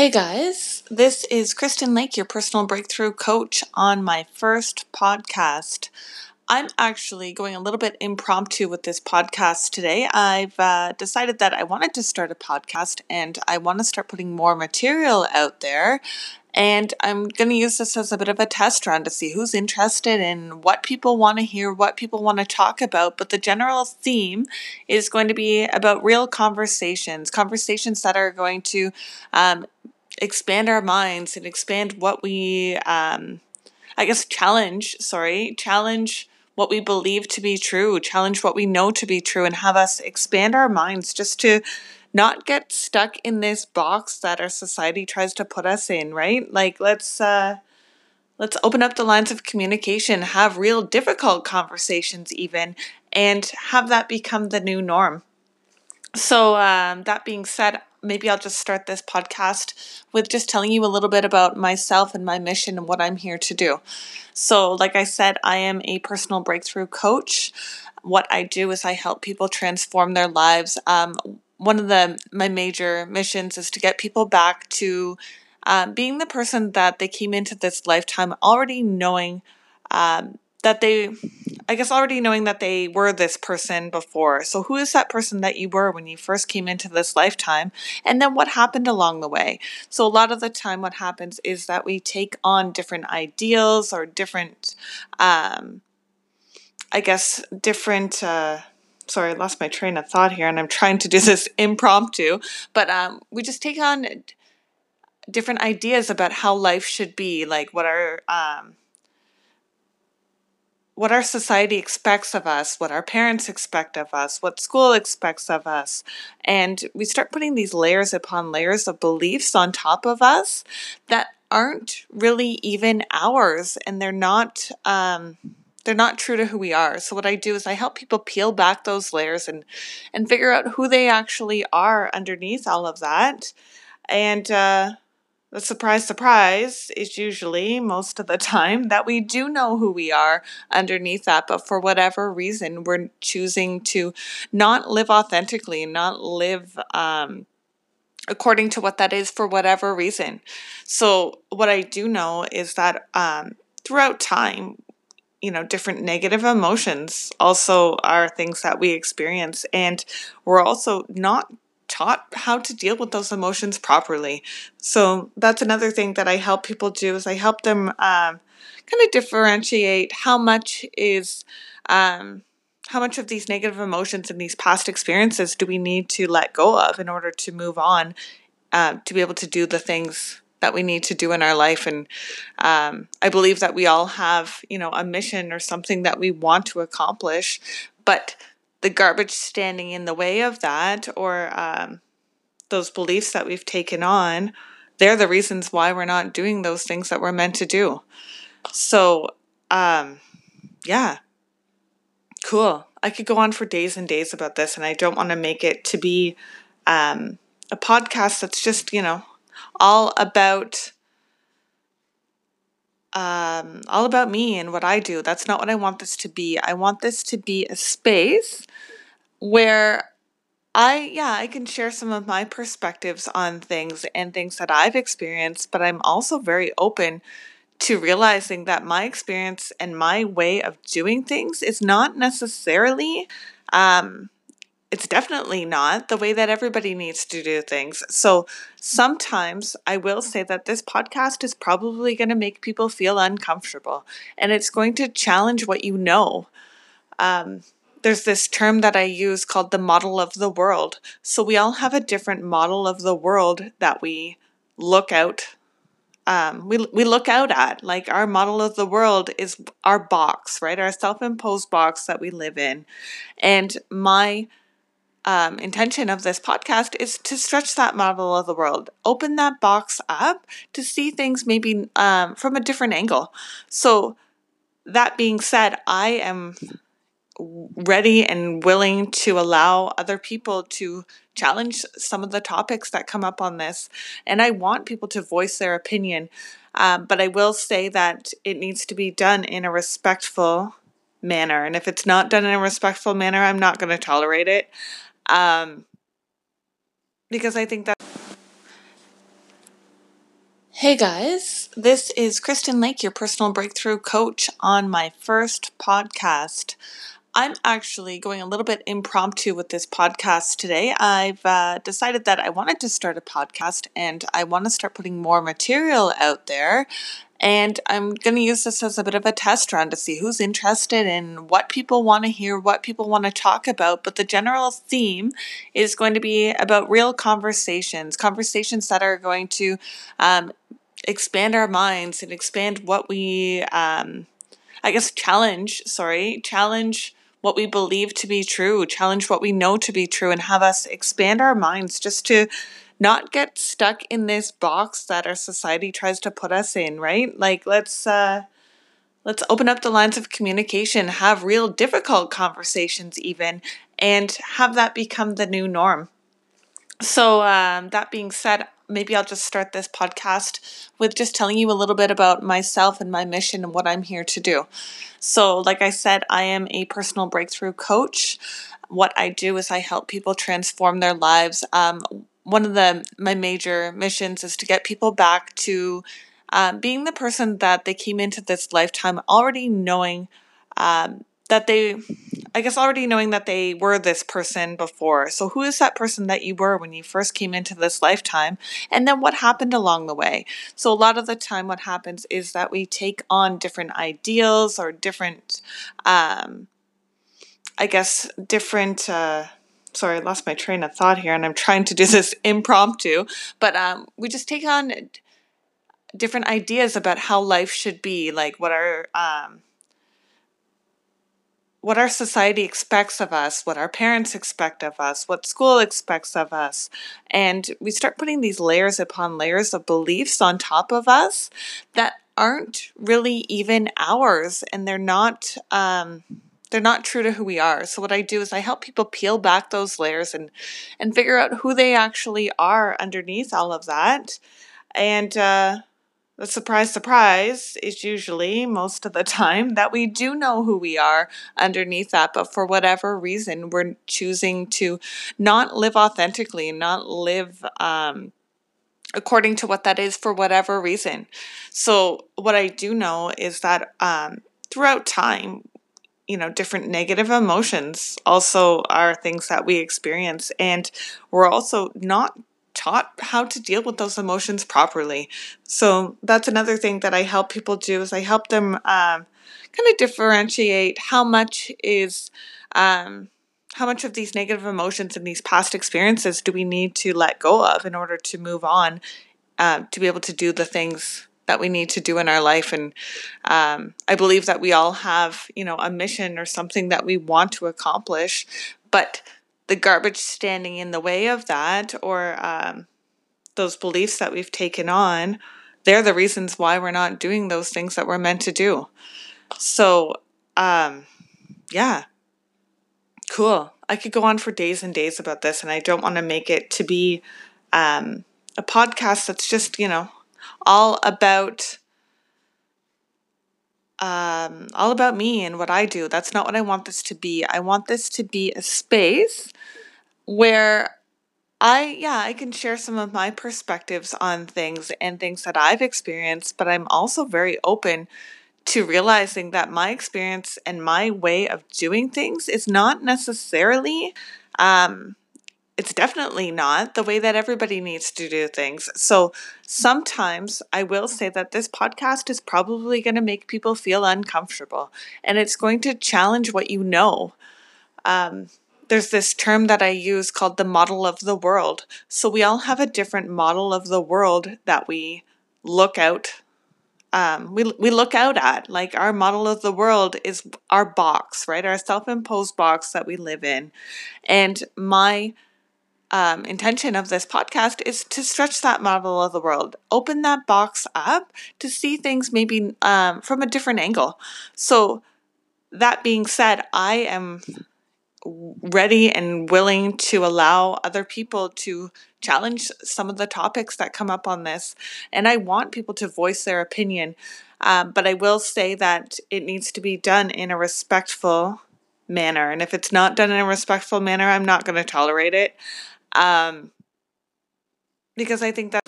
Hey guys, this is Kristen Lake, your personal breakthrough coach, on my first podcast. I'm actually going a little bit impromptu with this podcast today. I've uh, decided that I wanted to start a podcast and I want to start putting more material out there. And I'm going to use this as a bit of a test run to see who's interested in what people want to hear, what people want to talk about. But the general theme is going to be about real conversations, conversations that are going to um, expand our minds and expand what we, um, I guess, challenge, sorry, challenge what we believe to be true, challenge what we know to be true, and have us expand our minds just to not get stuck in this box that our society tries to put us in, right? Like let's uh let's open up the lines of communication, have real difficult conversations even, and have that become the new norm. So um, that being said, maybe I'll just start this podcast with just telling you a little bit about myself and my mission and what I'm here to do. So, like I said, I am a personal breakthrough coach. What I do is I help people transform their lives. Um, one of the my major missions is to get people back to um, being the person that they came into this lifetime already knowing um, that they I guess already knowing that they were this person before. So, who is that person that you were when you first came into this lifetime? And then what happened along the way? So, a lot of the time, what happens is that we take on different ideals or different, um, I guess, different. Uh, sorry, I lost my train of thought here, and I'm trying to do this impromptu. But um, we just take on different ideas about how life should be, like what our um, what our society expects of us, what our parents expect of us, what school expects of us. And we start putting these layers upon layers of beliefs on top of us that aren't really even ours and they're not um, they're not true to who we are. So what I do is I help people peel back those layers and and figure out who they actually are underneath all of that. And uh, the surprise, surprise is usually most of the time that we do know who we are underneath that, but for whatever reason, we're choosing to not live authentically, not live um, according to what that is for whatever reason. So, what I do know is that um, throughout time, you know, different negative emotions also are things that we experience, and we're also not taught how to deal with those emotions properly. So that's another thing that I help people do is I help them um, kind of differentiate how much is um, how much of these negative emotions and these past experiences do we need to let go of in order to move on uh, to be able to do the things that we need to do in our life and um, i believe that we all have you know a mission or something that we want to accomplish but the garbage standing in the way of that or um, those beliefs that we've taken on, they're the reasons why we're not doing those things that we're meant to do. So, um, yeah, cool. I could go on for days and days about this, and I don't want to make it to be um, a podcast that's just, you know, all about um, all about me and what I do. That's not what I want this to be. I want this to be a space where I, yeah, I can share some of my perspectives on things and things that I've experienced, but I'm also very open to realizing that my experience and my way of doing things is not necessarily um, it's definitely not the way that everybody needs to do things. So sometimes I will say that this podcast is probably going to make people feel uncomfortable and it's going to challenge what you know. Um, there's this term that I use called the model of the world. So we all have a different model of the world that we look out um, we, we look out at. Like our model of the world is our box, right? Our self imposed box that we live in. And my um, intention of this podcast is to stretch that model of the world, open that box up to see things maybe um, from a different angle. So, that being said, I am ready and willing to allow other people to challenge some of the topics that come up on this. And I want people to voice their opinion. Um, but I will say that it needs to be done in a respectful manner. And if it's not done in a respectful manner, I'm not going to tolerate it. Um, because I think that Hey guys, this is Kristen Lake, your personal breakthrough coach, on my first podcast. I'm actually going a little bit impromptu with this podcast today. I've uh, decided that I wanted to start a podcast and I want to start putting more material out there. And I'm going to use this as a bit of a test run to see who's interested in what people want to hear, what people want to talk about. But the general theme is going to be about real conversations, conversations that are going to um, expand our minds and expand what we, um, I guess, challenge, sorry, challenge what we believe to be true, challenge what we know to be true, and have us expand our minds just to not get stuck in this box that our society tries to put us in, right? Like, let's, uh, Let's open up the lines of communication, have real difficult conversations, even, and have that become the new norm. So, um, that being said, maybe I'll just start this podcast with just telling you a little bit about myself and my mission and what I'm here to do. So, like I said, I am a personal breakthrough coach. What I do is I help people transform their lives. Um, one of the my major missions is to get people back to um, being the person that they came into this lifetime already knowing um, that they I guess already knowing that they were this person before. So, who is that person that you were when you first came into this lifetime? And then what happened along the way? So, a lot of the time, what happens is that we take on different ideals or different, um, I guess, different. Uh, sorry, I lost my train of thought here, and I'm trying to do this impromptu, but um, we just take on different ideas about how life should be, like what our um, what our society expects of us, what our parents expect of us, what school expects of us. And we start putting these layers upon layers of beliefs on top of us that aren't really even ours and they're not um, they're not true to who we are. So what I do is I help people peel back those layers and and figure out who they actually are underneath all of that. And uh, the surprise, surprise is usually most of the time that we do know who we are underneath that, but for whatever reason, we're choosing to not live authentically, not live um, according to what that is for whatever reason. So, what I do know is that um, throughout time, you know, different negative emotions also are things that we experience, and we're also not taught how to deal with those emotions properly. So that's another thing that I help people do is I help them um, kind of differentiate how much is um, how much of these negative emotions and these past experiences do we need to let go of in order to move on uh, to be able to do the things that we need to do in our life and um, i believe that we all have you know a mission or something that we want to accomplish but the garbage standing in the way of that or um, those beliefs that we've taken on, they're the reasons why we're not doing those things that we're meant to do. So, um, yeah, cool. I could go on for days and days about this, and I don't want to make it to be um, a podcast that's just, you know, all about um, all about me and what I do. That's not what I want this to be. I want this to be a space where I, yeah, I can share some of my perspectives on things and things that I've experienced, but I'm also very open to realizing that my experience and my way of doing things is not necessarily um, it's definitely not the way that everybody needs to do things. So sometimes I will say that this podcast is probably going to make people feel uncomfortable and it's going to challenge what you know. Um, there's this term that I use called the model of the world. So we all have a different model of the world that we look out um, we, we look out at. Like our model of the world is our box, right? Our self imposed box that we live in. And my um, intention of this podcast is to stretch that model of the world, open that box up to see things maybe um, from a different angle. So, that being said, I am ready and willing to allow other people to challenge some of the topics that come up on this. And I want people to voice their opinion. Um, but I will say that it needs to be done in a respectful manner. And if it's not done in a respectful manner, I'm not going to tolerate it. Um, because I think that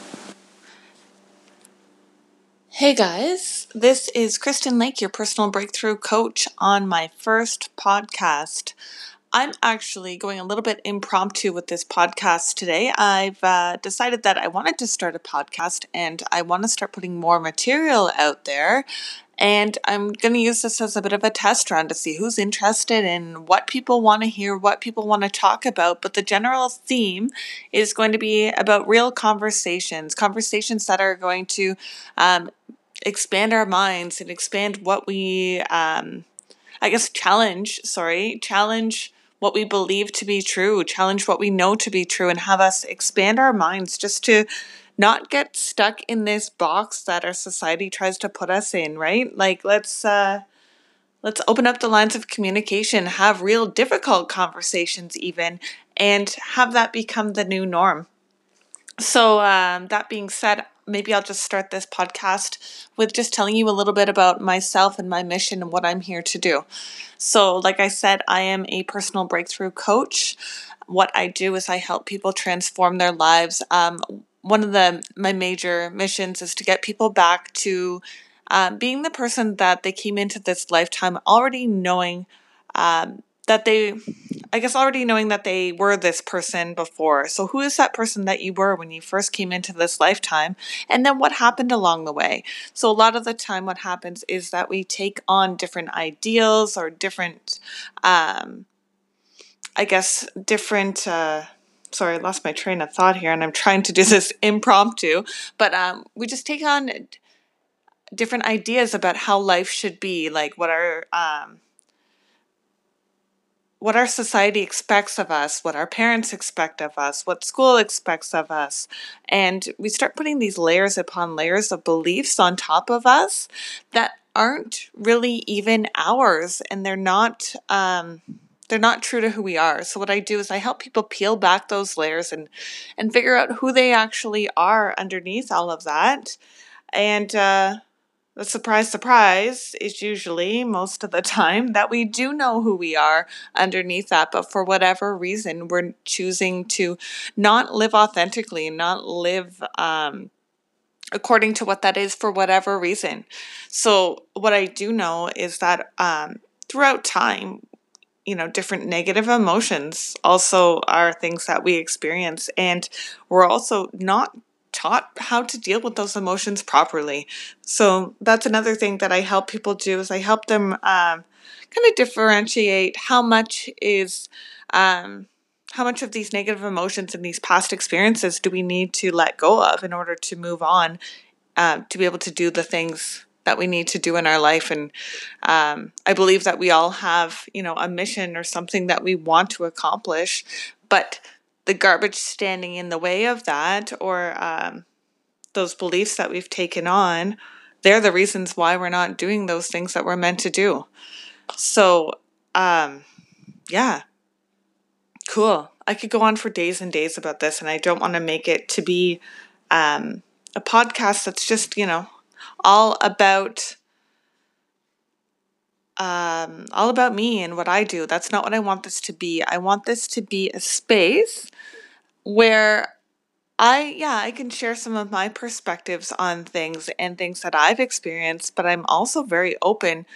Hey guys, this is Kristen Lake, your personal breakthrough coach, on my first podcast. I'm actually going a little bit impromptu with this podcast today. I've uh, decided that I wanted to start a podcast and I want to start putting more material out there. And I'm going to use this as a bit of a test run to see who's interested in what people want to hear, what people want to talk about. But the general theme is going to be about real conversations, conversations that are going to um, expand our minds and expand what we, um, I guess, challenge, sorry, challenge what we believe to be true, challenge what we know to be true, and have us expand our minds just to not get stuck in this box that our society tries to put us in, right? Like let's uh let's open up the lines of communication, have real difficult conversations even, and have that become the new norm. So um, that being said, maybe I'll just start this podcast with just telling you a little bit about myself and my mission and what I'm here to do. So, like I said, I am a personal breakthrough coach. What I do is I help people transform their lives. Um, one of the my major missions is to get people back to um, being the person that they came into this lifetime already knowing um, that they I guess already knowing that they were this person before. So, who is that person that you were when you first came into this lifetime? And then what happened along the way? So, a lot of the time, what happens is that we take on different ideals or different, um, I guess, different. Uh, sorry, I lost my train of thought here, and I'm trying to do this impromptu, but um, we just take on different ideas about how life should be, like what our um, what our society expects of us, what our parents expect of us, what school expects of us. And we start putting these layers upon layers of beliefs on top of us that aren't really even ours and they're not um, they're not true to who we are. So what I do is I help people peel back those layers and and figure out who they actually are underneath all of that. And uh, the surprise, surprise is usually most of the time that we do know who we are underneath that, but for whatever reason, we're choosing to not live authentically, not live um, according to what that is for whatever reason. So, what I do know is that um, throughout time, you know, different negative emotions also are things that we experience, and we're also not taught how to deal with those emotions properly. So that's another thing that I help people do is I help them um, kind of differentiate how much is um, how much of these negative emotions and these past experiences do we need to let go of in order to move on uh, to be able to do the things that we need to do in our life and um, i believe that we all have you know a mission or something that we want to accomplish but the garbage standing in the way of that or um, those beliefs that we've taken on, they're the reasons why we're not doing those things that we're meant to do. So, um, yeah, cool. I could go on for days and days about this, and I don't want to make it to be um, a podcast that's just, you know, all about um, all about me and what I do. That's not what I want this to be. I want this to be a space where I, yeah, I can share some of my perspectives on things and things that I've experienced, but I'm also very open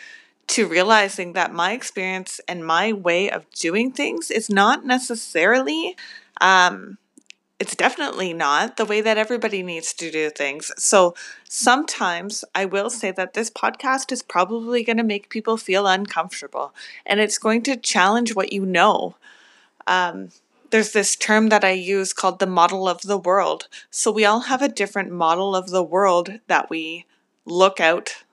to realizing that my experience and my way of doing things is not necessarily um, it's definitely not the way that everybody needs to do things. So sometimes I will say that this podcast is probably going to make people feel uncomfortable and it's going to challenge what you know. Um, there's this term that I use called the model of the world. So we all have a different model of the world that we look out.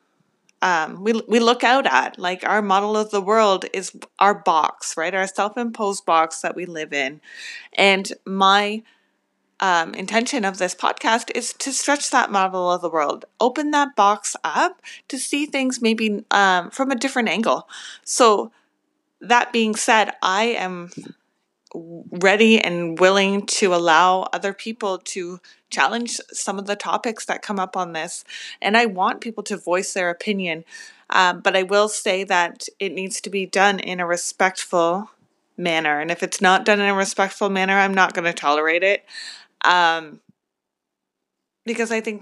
Um, we, we look out at like our model of the world is our box, right? Our self imposed box that we live in. And my um, intention of this podcast is to stretch that model of the world, open that box up to see things maybe um, from a different angle. So, that being said, I am ready and willing to allow other people to challenge some of the topics that come up on this. And I want people to voice their opinion. Um, but I will say that it needs to be done in a respectful manner. And if it's not done in a respectful manner, I'm not going to tolerate it um, because I think that